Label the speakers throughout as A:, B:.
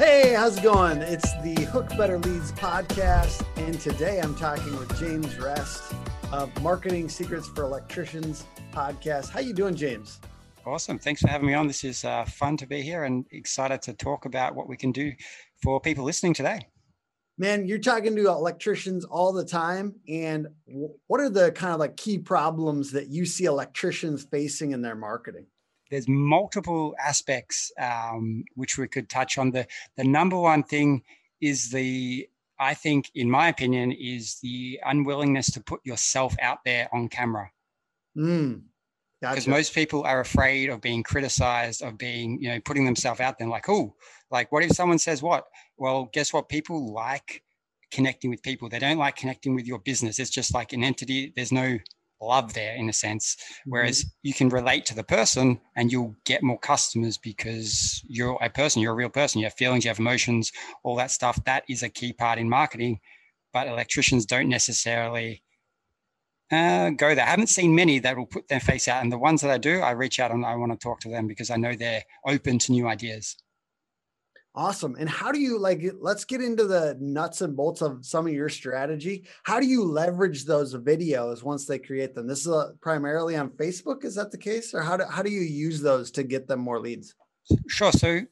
A: Hey, how's it going? It's the Hook Better Leads podcast, and today I'm talking with James Rest of Marketing Secrets for Electricians podcast. How you doing, James?
B: Awesome. Thanks for having me on. This is uh, fun to be here and excited to talk about what we can do for people listening today.
A: Man, you're talking to electricians all the time. And what are the kind of like key problems that you see electricians facing in their marketing?
B: There's multiple aspects um, which we could touch on. The the number one thing is the I think, in my opinion, is the unwillingness to put yourself out there on camera.
A: Mm,
B: because gotcha. most people are afraid of being criticized, of being, you know, putting themselves out there. Like, oh, like what if someone says what? Well, guess what? People like connecting with people. They don't like connecting with your business. It's just like an entity. There's no love there in a sense. Whereas mm-hmm. you can relate to the person and you'll get more customers because you're a person, you're a real person, you have feelings, you have emotions, all that stuff. That is a key part in marketing. But electricians don't necessarily uh, go there. I haven't seen many that will put their face out. And the ones that I do, I reach out and I want to talk to them because I know they're open to new ideas.
A: Awesome. And how do you like let's get into the nuts and bolts of some of your strategy. How do you leverage those videos once they create them? This is a, uh, primarily on Facebook, is that the case? Or how do how do you use those to get them more leads?
B: Sure. So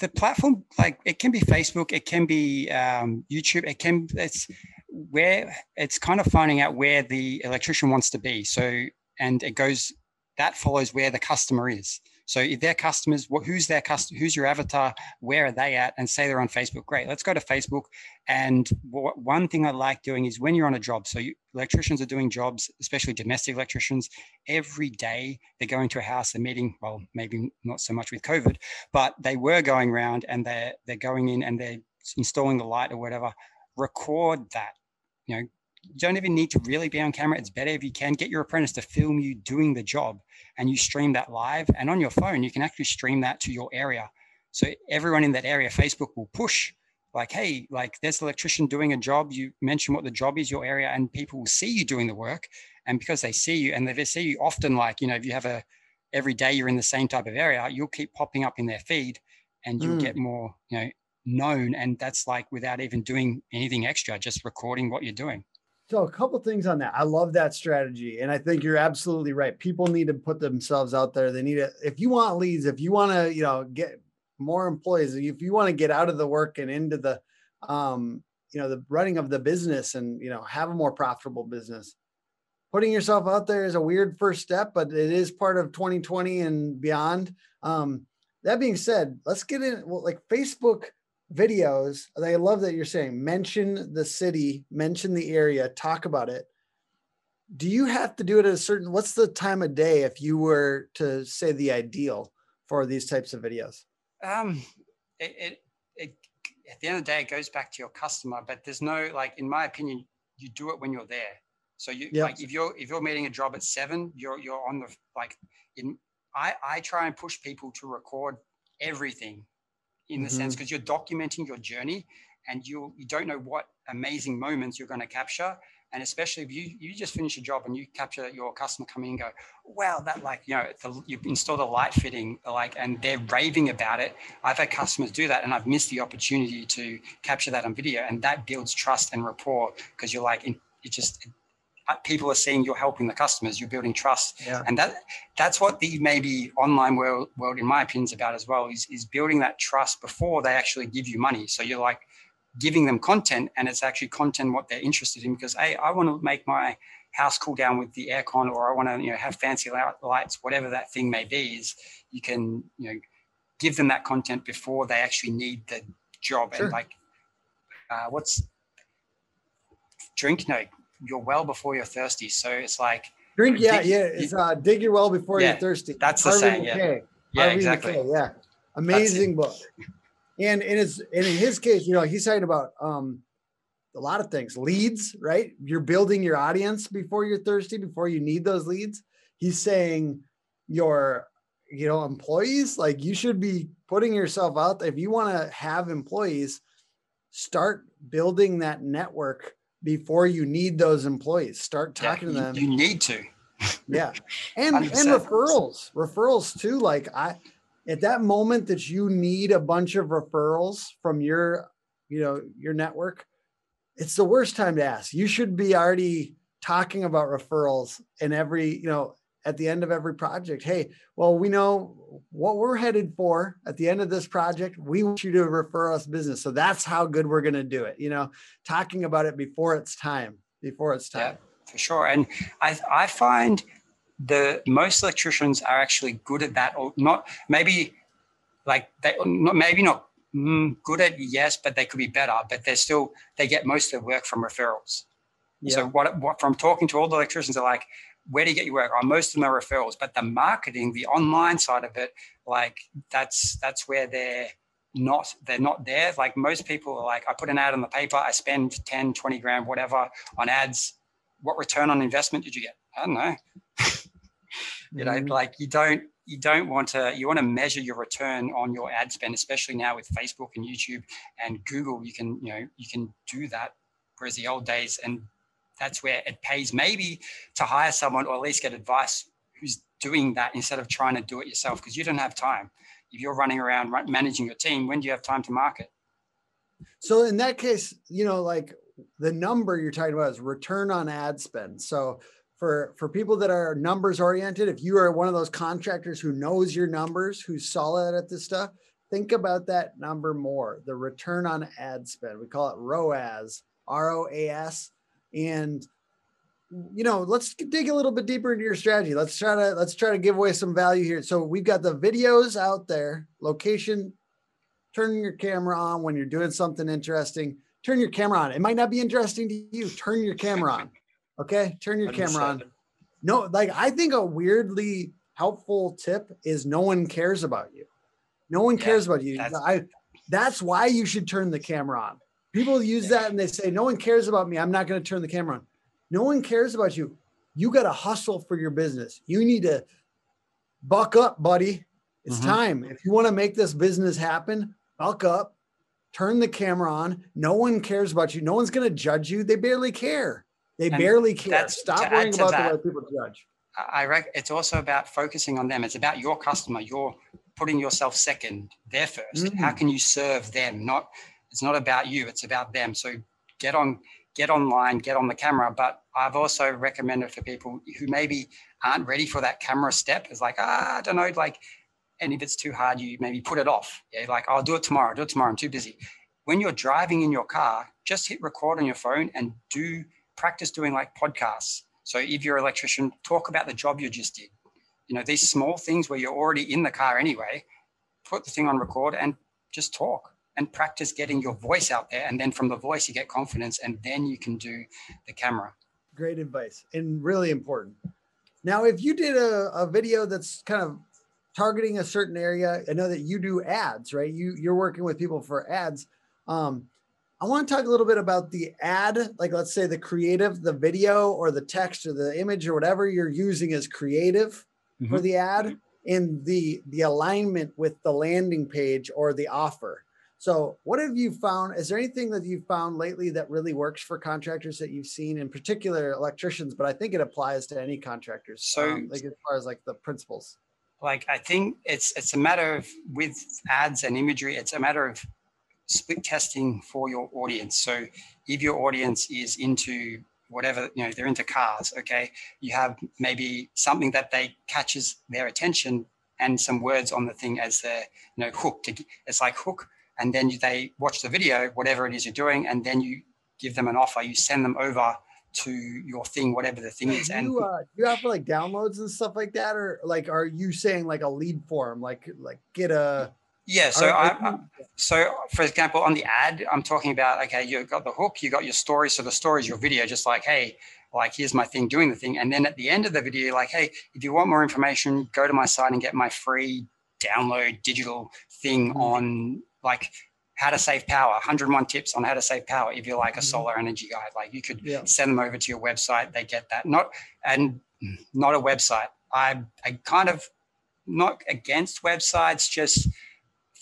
B: the platform like it can be Facebook, it can be um, YouTube, it can it's where it's kind of finding out where the electrician wants to be. So and it goes that follows where the customer is. So if their customers, who's their customer, who's your avatar, where are they at, and say they're on Facebook. Great, let's go to Facebook. And one thing I like doing is when you're on a job. So you, electricians are doing jobs, especially domestic electricians. Every day they're going to a house, they're meeting. Well, maybe not so much with COVID, but they were going around and they're they're going in and they're installing the light or whatever. Record that. You know, you don't even need to really be on camera. It's better if you can get your apprentice to film you doing the job and you stream that live. And on your phone, you can actually stream that to your area. So everyone in that area, Facebook will push like, hey, like there's an electrician doing a job. You mention what the job is, your area, and people will see you doing the work. And because they see you and they see you often, like, you know, if you have a every day you're in the same type of area, you'll keep popping up in their feed and you'll mm. get more, you know, known. And that's like without even doing anything extra, just recording what you're doing.
A: So a couple things on that. I love that strategy, and I think you're absolutely right. People need to put themselves out there. They need to. If you want leads, if you want to, you know, get more employees, if you want to get out of the work and into the, um, you know, the running of the business, and you know, have a more profitable business. Putting yourself out there is a weird first step, but it is part of 2020 and beyond. Um, that being said, let's get in. Well, like Facebook videos, I love that you're saying mention the city, mention the area, talk about it. Do you have to do it at a certain what's the time of day if you were to say the ideal for these types of videos?
B: Um it, it, it at the end of the day it goes back to your customer, but there's no like in my opinion, you do it when you're there. So you yep. like if you're if you're meeting a job at seven, you're you're on the like in I I try and push people to record everything in the mm-hmm. sense because you're documenting your journey and you you don't know what amazing moments you're going to capture. And especially if you you just finish a job and you capture your customer coming and go wow that like you know the, you installed a light fitting like and they're raving about it. I've had customers do that and i've missed the opportunity to capture that on video. And that builds trust and rapport because you're like it just people are seeing you're helping the customers you're building trust yeah. and that that's what the maybe online world, world in my opinion is about as well is, is building that trust before they actually give you money so you're like giving them content and it's actually content what they're interested in because hey i want to make my house cool down with the aircon or i want to you know have fancy lights whatever that thing may be is you can you know give them that content before they actually need the job sure. and like uh, what's drink no you're well before you're thirsty. So it's like
A: drink. Yeah, dig, yeah. It's uh, dig your well before yeah, you're thirsty.
B: That's the Harvey saying. Yeah, yeah, exactly.
A: Mackay, yeah, amazing book. And in his and in his case, you know, he's talking about um a lot of things. Leads, right? You're building your audience before you're thirsty, before you need those leads. He's saying your you know employees like you should be putting yourself out there if you want to have employees start building that network before you need those employees. Start talking
B: yeah,
A: to them.
B: You need to.
A: yeah. And and referrals. Referrals too. Like I at that moment that you need a bunch of referrals from your, you know, your network, it's the worst time to ask. You should be already talking about referrals in every, you know, at the end of every project. Hey, well, we know what we're headed for at the end of this project. We want you to refer us business. So that's how good we're going to do it. You know, talking about it before it's time, before it's time.
B: Yeah, for sure. And I, I find the most electricians are actually good at that or not maybe like they not maybe not mm, good at yes but they could be better but they're still they get most of their work from referrals yeah. so what, what from talking to all the electricians are like where do you get your work oh, most of them are referrals but the marketing the online side of it like that's that's where they're not they're not there like most people are like i put an ad in the paper i spend 10 20 grand whatever on ads what return on investment did you get i don't know you know, mm-hmm. like you don't you don't want to you want to measure your return on your ad spend, especially now with Facebook and YouTube and Google. You can you know you can do that. Whereas the old days, and that's where it pays maybe to hire someone or at least get advice who's doing that instead of trying to do it yourself because you don't have time. If you're running around managing your team, when do you have time to market?
A: So in that case, you know, like the number you're talking about is return on ad spend. So for for people that are numbers oriented if you are one of those contractors who knows your numbers who's solid at this stuff think about that number more the return on ad spend we call it roas r-o-a-s and you know let's dig a little bit deeper into your strategy let's try to let's try to give away some value here so we've got the videos out there location turning your camera on when you're doing something interesting turn your camera on it might not be interesting to you turn your camera on Okay, turn your camera on. No, like I think a weirdly helpful tip is no one cares about you. No one cares yeah, about you. That's, I that's why you should turn the camera on. People use yeah. that and they say, No one cares about me. I'm not going to turn the camera on. No one cares about you. You got to hustle for your business. You need to buck up, buddy. It's mm-hmm. time. If you want to make this business happen, buck up, turn the camera on. No one cares about you. No one's going to judge you. They barely care. They and barely care. Stop worrying about that, the way people judge.
B: I reckon it's also about focusing on them. It's about your customer. You're putting yourself second, they're 1st mm How can you serve them? Not it's not about you, it's about them. So get on get online, get on the camera. But I've also recommended for people who maybe aren't ready for that camera step. is like, ah, I don't know, like, and if it's too hard, you maybe put it off. Yeah, like I'll do it tomorrow, do it tomorrow, I'm too busy. When you're driving in your car, just hit record on your phone and do practice doing like podcasts. So if you're an electrician, talk about the job you just did. You know, these small things where you're already in the car anyway, put the thing on record and just talk and practice getting your voice out there. And then from the voice, you get confidence and then you can do the camera.
A: Great advice and really important. Now, if you did a, a video that's kind of targeting a certain area, I know that you do ads, right? You you're working with people for ads. Um, I want to talk a little bit about the ad, like let's say the creative, the video or the text or the image or whatever you're using as creative mm-hmm. for the ad and the the alignment with the landing page or the offer. So, what have you found? Is there anything that you've found lately that really works for contractors that you've seen, in particular electricians? But I think it applies to any contractors. So, um, like as far as like the principles.
B: Like I think it's it's a matter of with ads and imagery. It's a matter of split testing for your audience. So if your audience is into whatever, you know, they're into cars, okay, you have maybe something that they catches their attention and some words on the thing as their, you know, hook. To, it's like hook. And then they watch the video, whatever it is you're doing, and then you give them an offer. You send them over to your thing, whatever the thing is.
A: And you, uh, you have like downloads and stuff like that, or like, are you saying like a lead form, like like get a
B: yeah. So I, I, so for example, on the ad, I'm talking about okay, you've got the hook, you got your story. So the story is your video, just like hey, like here's my thing doing the thing, and then at the end of the video, like hey, if you want more information, go to my site and get my free download digital thing mm-hmm. on like how to save power 101 tips on how to save power if you're like a mm-hmm. solar energy guy like you could yeah. send them over to your website they get that not and not a website i i kind of not against websites just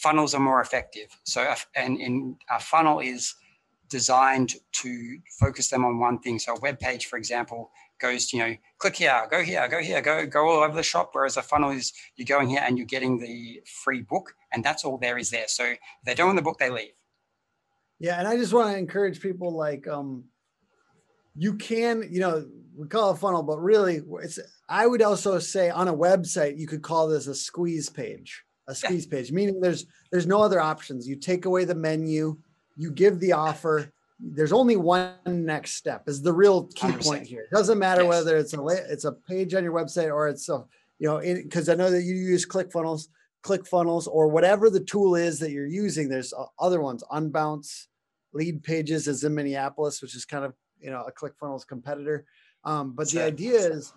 B: funnels are more effective. So, and in a funnel is designed to focus them on one thing. So, a web page, for example, goes, you know, click here, go here, go here, go go all over the shop. Whereas a funnel is you're going here and you're getting the free book, and that's all there is there. So if they don't want the book, they leave.
A: Yeah, and I just want to encourage people like um you can, you know, we call it funnel, but really it's I would also say on a website you could call this a squeeze page. A squeeze yeah. page, meaning there's there's no other options. You take away the menu, you give the offer, there's only one next step is the real key 100%. point here. It doesn't matter yes. whether it's a it's a page on your website or it's a you know because I know that you use ClickFunnels, ClickFunnels or whatever the tool is that you're using. There's other ones, Unbounce, Lead Pages is in Minneapolis, which is kind of you know a ClickFunnels competitor. Um, but the idea is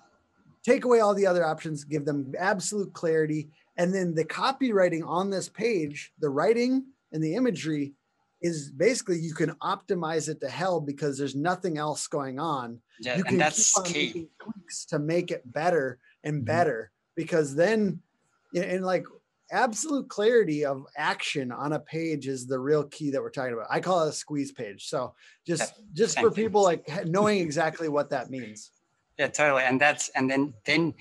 A: take away all the other options, give them absolute clarity, and then the copywriting on this page, the writing and the imagery is basically you can optimize it to hell because there's nothing else going on.
B: Yeah,
A: you
B: can and that's key.
A: tweaks to make it better and mm-hmm. better because then and like absolute clarity of action on a page is the real key that we're talking about. I call it a squeeze page. So just just for people like knowing exactly what that means.
B: Yeah, totally. And that's and then then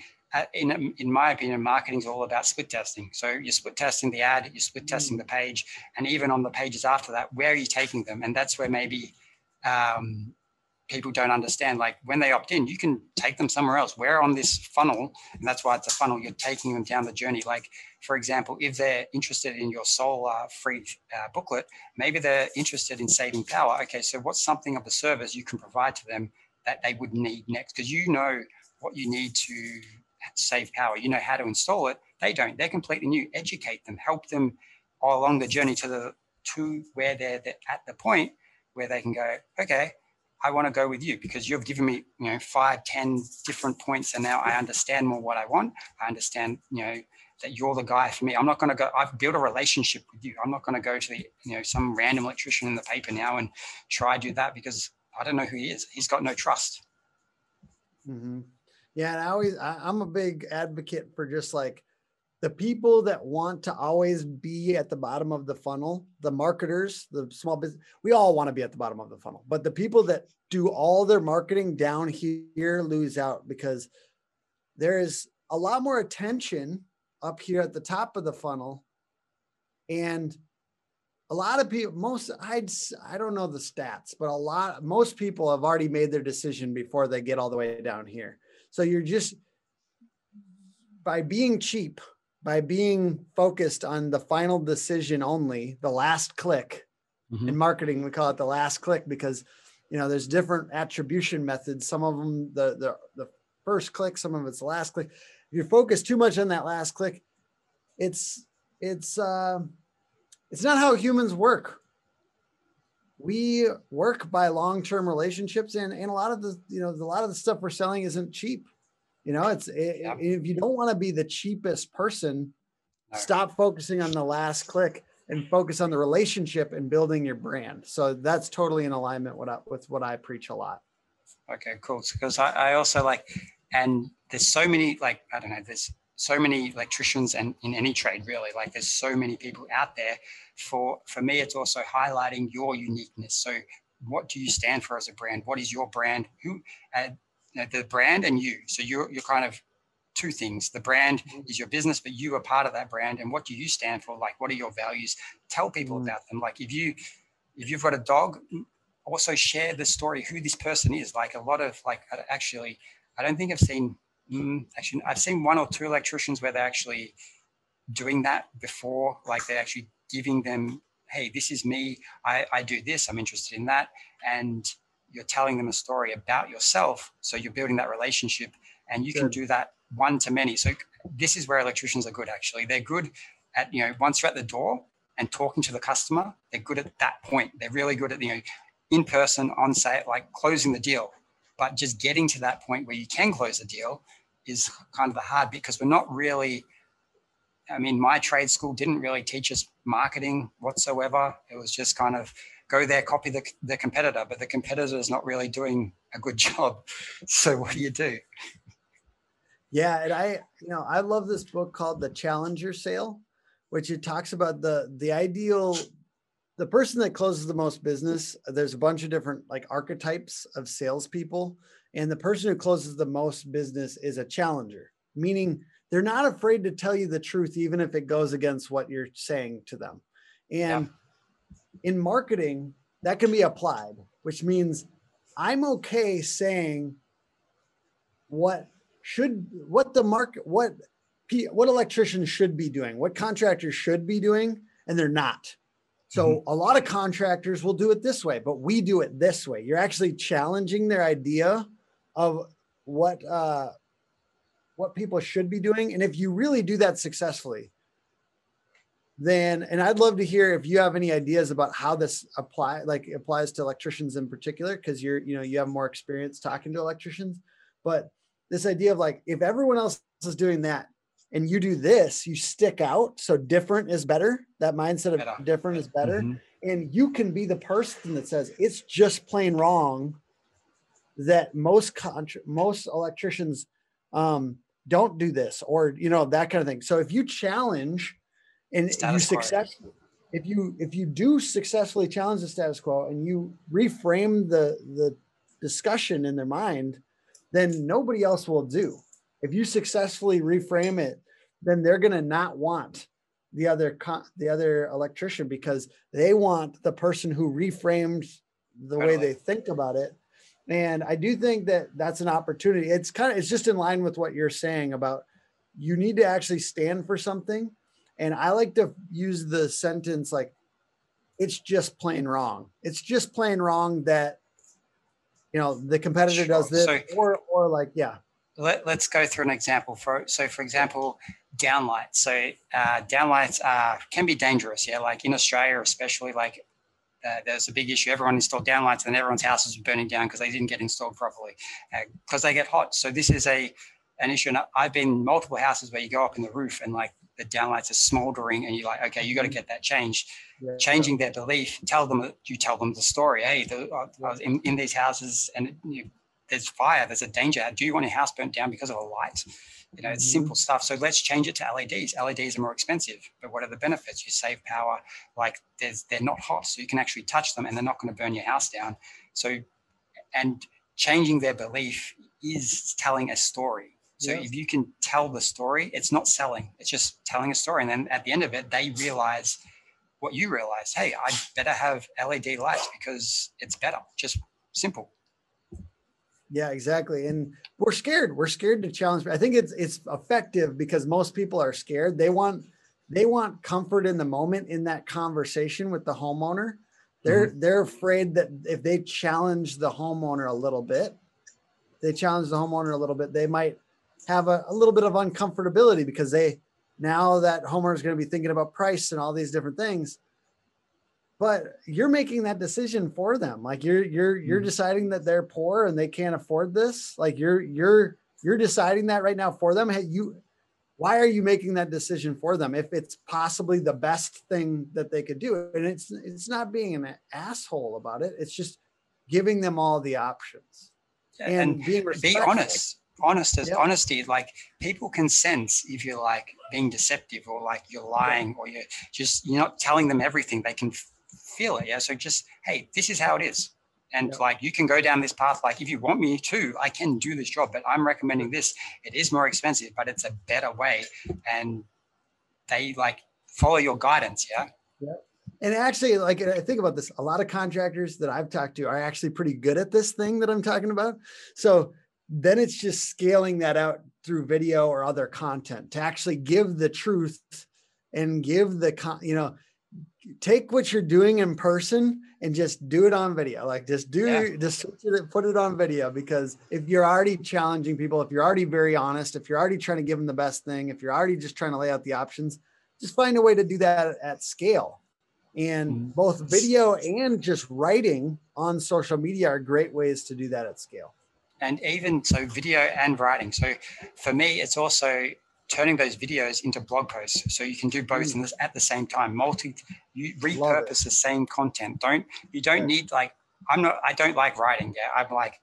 B: in, in my opinion, marketing is all about split testing. So you're split testing the ad, you're split testing the page, and even on the pages after that, where are you taking them? And that's where maybe um, people don't understand. Like when they opt in, you can take them somewhere else. Where on this funnel, and that's why it's a funnel, you're taking them down the journey. Like, for example, if they're interested in your soul uh, free uh, booklet, maybe they're interested in saving power. Okay, so what's something of a service you can provide to them that they would need next? Because you know what you need to save power. You know how to install it. They don't. They're completely new. Educate them, help them along the journey to the to where they're, at the point where they can go, okay, I want to go with you because you've given me, you know, five, ten different points, and now I understand more what I want. I understand, you know, that you're the guy for me. I'm not going to go. I've built a relationship with you. I'm not going to go to the, you know, some random electrician in the paper now and try do that because I don't know who he is. He's got no trust.
A: Mm-hmm. Yeah, and I always I, I'm a big advocate for just like the people that want to always be at the bottom of the funnel, the marketers, the small business, we all want to be at the bottom of the funnel. But the people that do all their marketing down here lose out because there is a lot more attention up here at the top of the funnel. And a lot of people, most I'd I don't know the stats, but a lot most people have already made their decision before they get all the way down here. So you're just by being cheap, by being focused on the final decision only, the last click. Mm-hmm. In marketing, we call it the last click because you know there's different attribution methods. Some of them the the, the first click, some of it's the last click. If you're focused too much on that last click, it's it's uh, it's not how humans work we work by long-term relationships and, and a lot of the you know a lot of the stuff we're selling isn't cheap. You know it's it, yeah. if you don't want to be the cheapest person stop focusing on the last click and focus on the relationship and building your brand. So that's totally in alignment with, with what i preach a lot.
B: Okay cool. Because I, I also like and there's so many like i don't know there's so many electricians and in any trade really. Like there's so many people out there. For for me it's also highlighting your uniqueness. So what do you stand for as a brand? What is your brand? Who uh, the brand and you. So you're you're kind of two things. The brand mm-hmm. is your business but you are part of that brand. And what do you stand for? Like what are your values? Tell people mm-hmm. about them. Like if you if you've got a dog also share the story who this person is. Like a lot of like actually i don't think i've seen Mm, actually, I've seen one or two electricians where they're actually doing that before, like they're actually giving them, hey, this is me. I, I do this. I'm interested in that. And you're telling them a story about yourself. So you're building that relationship and you can do that one to many. So this is where electricians are good, actually. They're good at, you know, once you're at the door and talking to the customer, they're good at that point. They're really good at, you know, in person, on site, like closing the deal. But just getting to that point where you can close a deal is kind of the hard because we're not really. I mean, my trade school didn't really teach us marketing whatsoever. It was just kind of go there, copy the, the competitor, but the competitor is not really doing a good job. So what do you do?
A: Yeah, and I, you know, I love this book called The Challenger Sale, which it talks about the the ideal the person that closes the most business, there's a bunch of different like archetypes of salespeople. And the person who closes the most business is a challenger, meaning they're not afraid to tell you the truth, even if it goes against what you're saying to them. And yeah. in marketing, that can be applied, which means I'm okay saying what should what the market what what electricians should be doing, what contractors should be doing, and they're not. So mm-hmm. a lot of contractors will do it this way, but we do it this way. You're actually challenging their idea of what uh, what people should be doing, and if you really do that successfully, then and I'd love to hear if you have any ideas about how this apply like applies to electricians in particular, because you're you know you have more experience talking to electricians, but this idea of like if everyone else is doing that and you do this, you stick out. So different is better. That mindset of better. different is better. Mm-hmm. And you can be the person that says it's just plain wrong that most contra- most electricians um, don't do this or you know that kind of thing. So if you challenge and status you success if you if you do successfully challenge the status quo and you reframe the the discussion in their mind, then nobody else will do. If you successfully reframe it then they're going to not want the other the other electrician because they want the person who reframed the way they think about it. And i do think that that's an opportunity. It's kind of it's just in line with what you're saying about you need to actually stand for something. And i like to use the sentence like it's just plain wrong. It's just plain wrong that you know the competitor does this so, or or like yeah
B: let, us go through an example for so for example downlights. So uh, downlights uh, can be dangerous. Yeah, like in Australia, especially like uh, there's a big issue. Everyone installed downlights, and everyone's houses are burning down because they didn't get installed properly because uh, they get hot. So this is a an issue. And I've been in multiple houses where you go up in the roof and like the downlights are smoldering, and you're like, okay, you got to get that changed. Yeah. Changing their belief. Tell them you tell them the story. Hey, the, I was in, in these houses, and you, there's fire. There's a danger. Do you want your house burnt down because of a light? You know, it's mm-hmm. simple stuff. So let's change it to LEDs. LEDs are more expensive, but what are the benefits? You save power. Like there's, they're not hot, so you can actually touch them, and they're not going to burn your house down. So, and changing their belief is telling a story. So yes. if you can tell the story, it's not selling; it's just telling a story. And then at the end of it, they realize what you realize. Hey, I better have LED lights because it's better. Just simple.
A: Yeah, exactly. And we're scared. We're scared to challenge. I think it's it's effective because most people are scared. They want they want comfort in the moment in that conversation with the homeowner. They're mm-hmm. they're afraid that if they challenge the homeowner a little bit, they challenge the homeowner a little bit, they might have a, a little bit of uncomfortability because they now that homeowner is going to be thinking about price and all these different things but you're making that decision for them. Like you're you're you're mm-hmm. deciding that they're poor and they can't afford this? Like you're you're you're deciding that right now for them? Hey you why are you making that decision for them if it's possibly the best thing that they could do? And it's it's not being an asshole about it. It's just giving them all the options
B: and, and being be honest honest as honesty like people can sense if you're like being deceptive or like you're lying or you're just you're not telling them everything. They can feel it. Yeah. So just, hey, this is how it is. And like you can go down this path. Like if you want me to, I can do this job, but I'm recommending this. It is more expensive, but it's a better way. And they like follow your guidance. Yeah.
A: Yeah. And actually, like I think about this, a lot of contractors that I've talked to are actually pretty good at this thing that I'm talking about. So then it's just scaling that out through video or other content to actually give the truth and give the con, you know, take what you're doing in person and just do it on video. Like just do yeah. just put it on video because if you're already challenging people, if you're already very honest, if you're already trying to give them the best thing, if you're already just trying to lay out the options, just find a way to do that at scale. And mm-hmm. both video and just writing on social media are great ways to do that at scale.
B: And even so, video and writing. So for me, it's also turning those videos into blog posts so you can do both mm. at the same time multi you repurpose the same content don't you don't yeah. need like i'm not i don't like writing yeah i'm like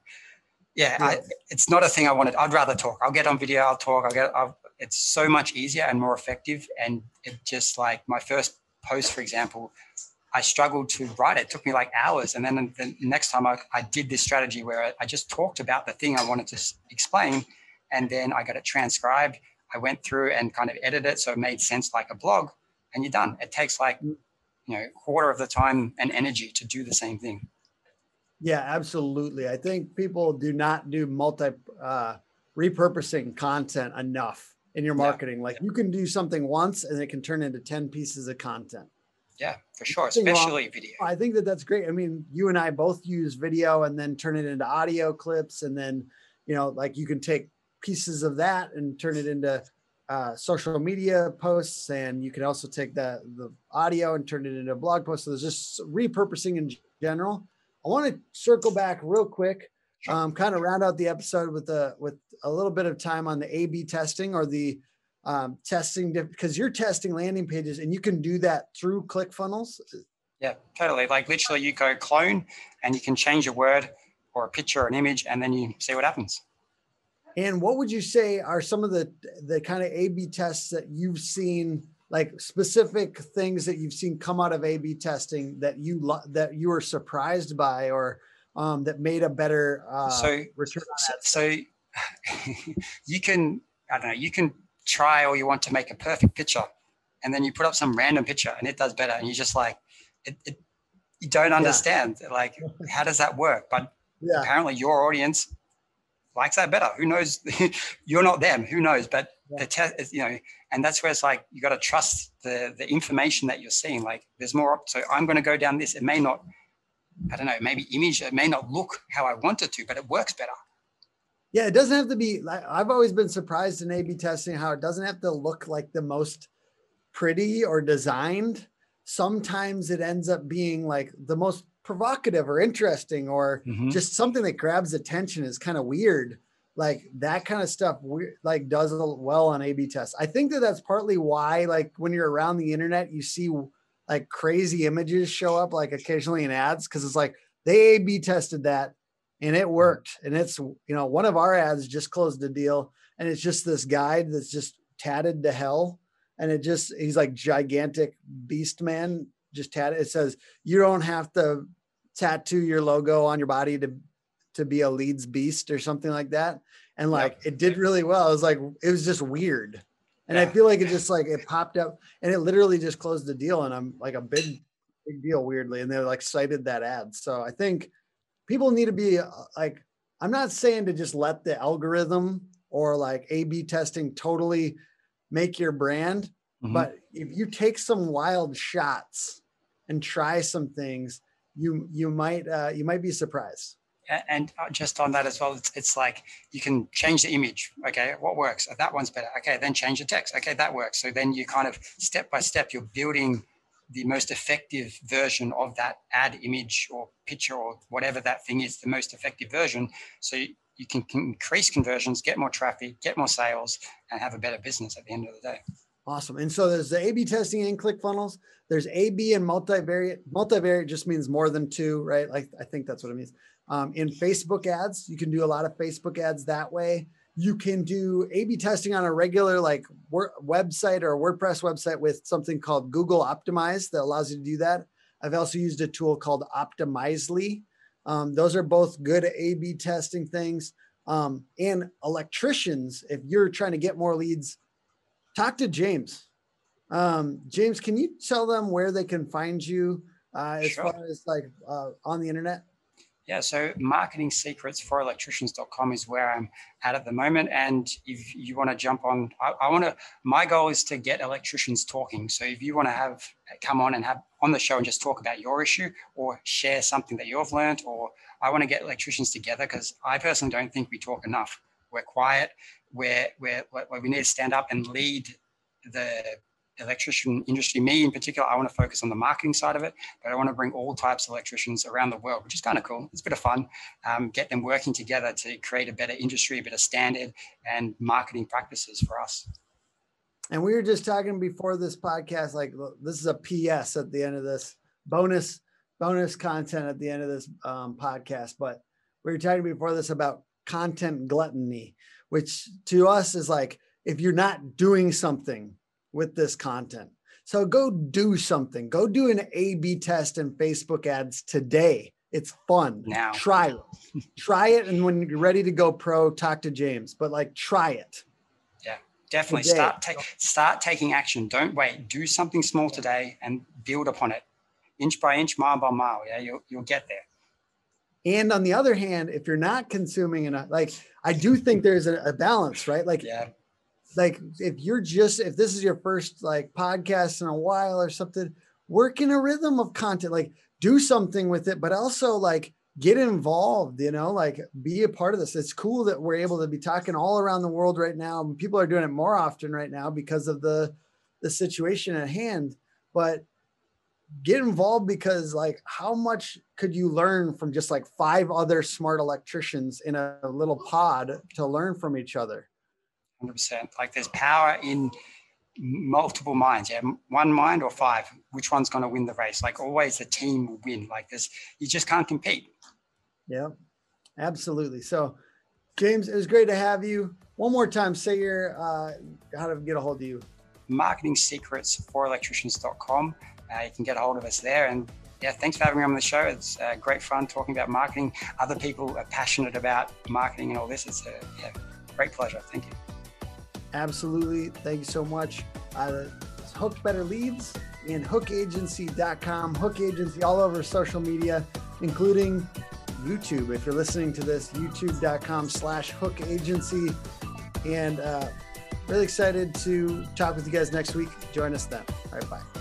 B: yeah, yeah. I, it's not a thing i wanted i'd rather talk i'll get on video i'll talk i'll get I'll, it's so much easier and more effective and it just like my first post for example I struggled to write it. it took me like hours. And then the next time I, I did this strategy where I just talked about the thing I wanted to explain, and then I got it transcribed. I went through and kind of edited it so it made sense like a blog, and you're done. It takes like you know quarter of the time and energy to do the same thing.
A: Yeah, absolutely. I think people do not do multi uh, repurposing content enough in your marketing. Yeah. Like you can do something once and it can turn into 10 pieces of content.
B: Yeah, for sure, especially wrong. video.
A: I think that that's great. I mean, you and I both use video and then turn it into audio clips. And then, you know, like you can take pieces of that and turn it into uh, social media posts. And you can also take the, the audio and turn it into a blog post. So there's just repurposing in general. I want to circle back real quick um, kind of round out the episode with a with a little bit of time on the A/B testing or the um, testing because you're testing landing pages and you can do that through ClickFunnels.
B: Yeah, totally. Like literally, you go clone and you can change a word or a picture or an image, and then you see what happens.
A: And what would you say are some of the the kind of A/B tests that you've seen? Like specific things that you've seen come out of A/B testing that you that you were surprised by, or um, that made a better uh,
B: so, return so, so you can I don't know you can try all you want to make a perfect picture, and then you put up some random picture and it does better, and you're just like it, it you don't understand yeah. like how does that work? But yeah. apparently your audience likes that better. Who knows? you're not them. Who knows? But yeah. the test, you know, and that's where it's like you got to trust the the information that you're seeing. Like there's more. So I'm going to go down this. It may not I don't know, maybe image. It may not look how I want it to, but it works better.
A: Yeah, it doesn't have to be. Like, I've always been surprised in A/B testing how it doesn't have to look like the most pretty or designed. Sometimes it ends up being like the most provocative or interesting or mm-hmm. just something that grabs attention is kind of weird. Like that kind of stuff, we, like does well on A/B tests. I think that that's partly why, like when you're around the internet, you see like crazy images show up like occasionally in ads because it's like they A B tested that and it worked. And it's, you know, one of our ads just closed a deal and it's just this guide that's just tatted to hell. And it just, he's like gigantic beast man, just tatted. It says, you don't have to tattoo your logo on your body to, to be a leads beast or something like that. And like, yep. it did really well. It was like, it was just weird. And I feel like it just like it popped up and it literally just closed the deal. And I'm like a big, big deal weirdly. And they like cited that ad. So I think people need to be uh, like, I'm not saying to just let the algorithm or like A B testing totally make your brand. Mm-hmm. But if you take some wild shots and try some things, you you might uh, you might be surprised
B: and uh, just on that as well, it's, it's, like you can change the image. Okay, what works? Oh, that one's better. Okay, then change the text. Okay, that works. So then you kind of step by step, you're building the most effective version of that ad image or picture or whatever that thing is, the most effective version. So you, you can, can increase conversions, get more traffic, get more sales, and have a better business at the end of the day.
A: Awesome. And so there's the A/B testing in ClickFunnels. There's A/B and multivariate. Multivariate just means more than two, right? Like I think that's what it means. Um, in Facebook ads, you can do a lot of Facebook ads that way. You can do A/B testing on a regular like website or WordPress website with something called Google Optimize that allows you to do that. I've also used a tool called Optimizely. Um, those are both good A/B testing things. Um, and electricians, if you're trying to get more leads, talk to James. Um, James, can you tell them where they can find you uh, as sure. far as like uh, on the internet?
B: Yeah, so marketing secrets for electricians.com is where I'm at at the moment. And if you want to jump on, I, I want to, my goal is to get electricians talking. So if you want to have, come on and have on the show and just talk about your issue or share something that you've learned, or I want to get electricians together because I personally don't think we talk enough. We're quiet, we're, we're, we need to stand up and lead the electrician industry. Me in particular, I want to focus on the marketing side of it, but I want to bring all types of electricians around the world, which is kind of cool. It's a bit of fun. Um, get them working together to create a better industry, a better standard, and marketing practices for us.
A: And we were just talking before this podcast, like this is a PS at the end of this bonus bonus content at the end of this um, podcast. But we were talking before this about content gluttony, which to us is like if you're not doing something with this content. So go do something. Go do an A B test in Facebook ads today. It's fun.
B: Now
A: try it. try it. And when you're ready to go pro, talk to James, but like try it.
B: Yeah, definitely today. start, ta- start taking action. Don't wait. Do something small today and build upon it inch by inch, mile by mile. Yeah, you'll, you'll get there.
A: And on the other hand, if you're not consuming enough, like I do think there's a, a balance, right? Like,
B: yeah.
A: like if you're just if this is your first like podcast in a while or something, work in a rhythm of content. Like do something with it, but also like get involved, you know, like be a part of this. It's cool that we're able to be talking all around the world right now. People are doing it more often right now because of the the situation at hand. But get involved because like how much could you learn from just like five other smart electricians in a little pod to learn from each other?
B: 100% like there's power in multiple minds. Yeah one mind or five which one's going to win the race? Like always the team will win. Like this you just can't compete.
A: Yeah absolutely. So james it was great to have you. One more time say your uh how to get a hold of you.
B: Marketing secrets for electricians.com uh, you can get a hold of us there. And yeah, thanks for having me on the show. It's uh, great fun talking about marketing. Other people are passionate about marketing and all this. It's a yeah, great pleasure. Thank you.
A: Absolutely. Thank you so much. Uh, Hook Better Leads and hookagency.com. Hook Agency all over social media, including YouTube. If you're listening to this, youtube.com slash hook agency. And uh, really excited to talk with you guys next week. Join us then. All right, bye.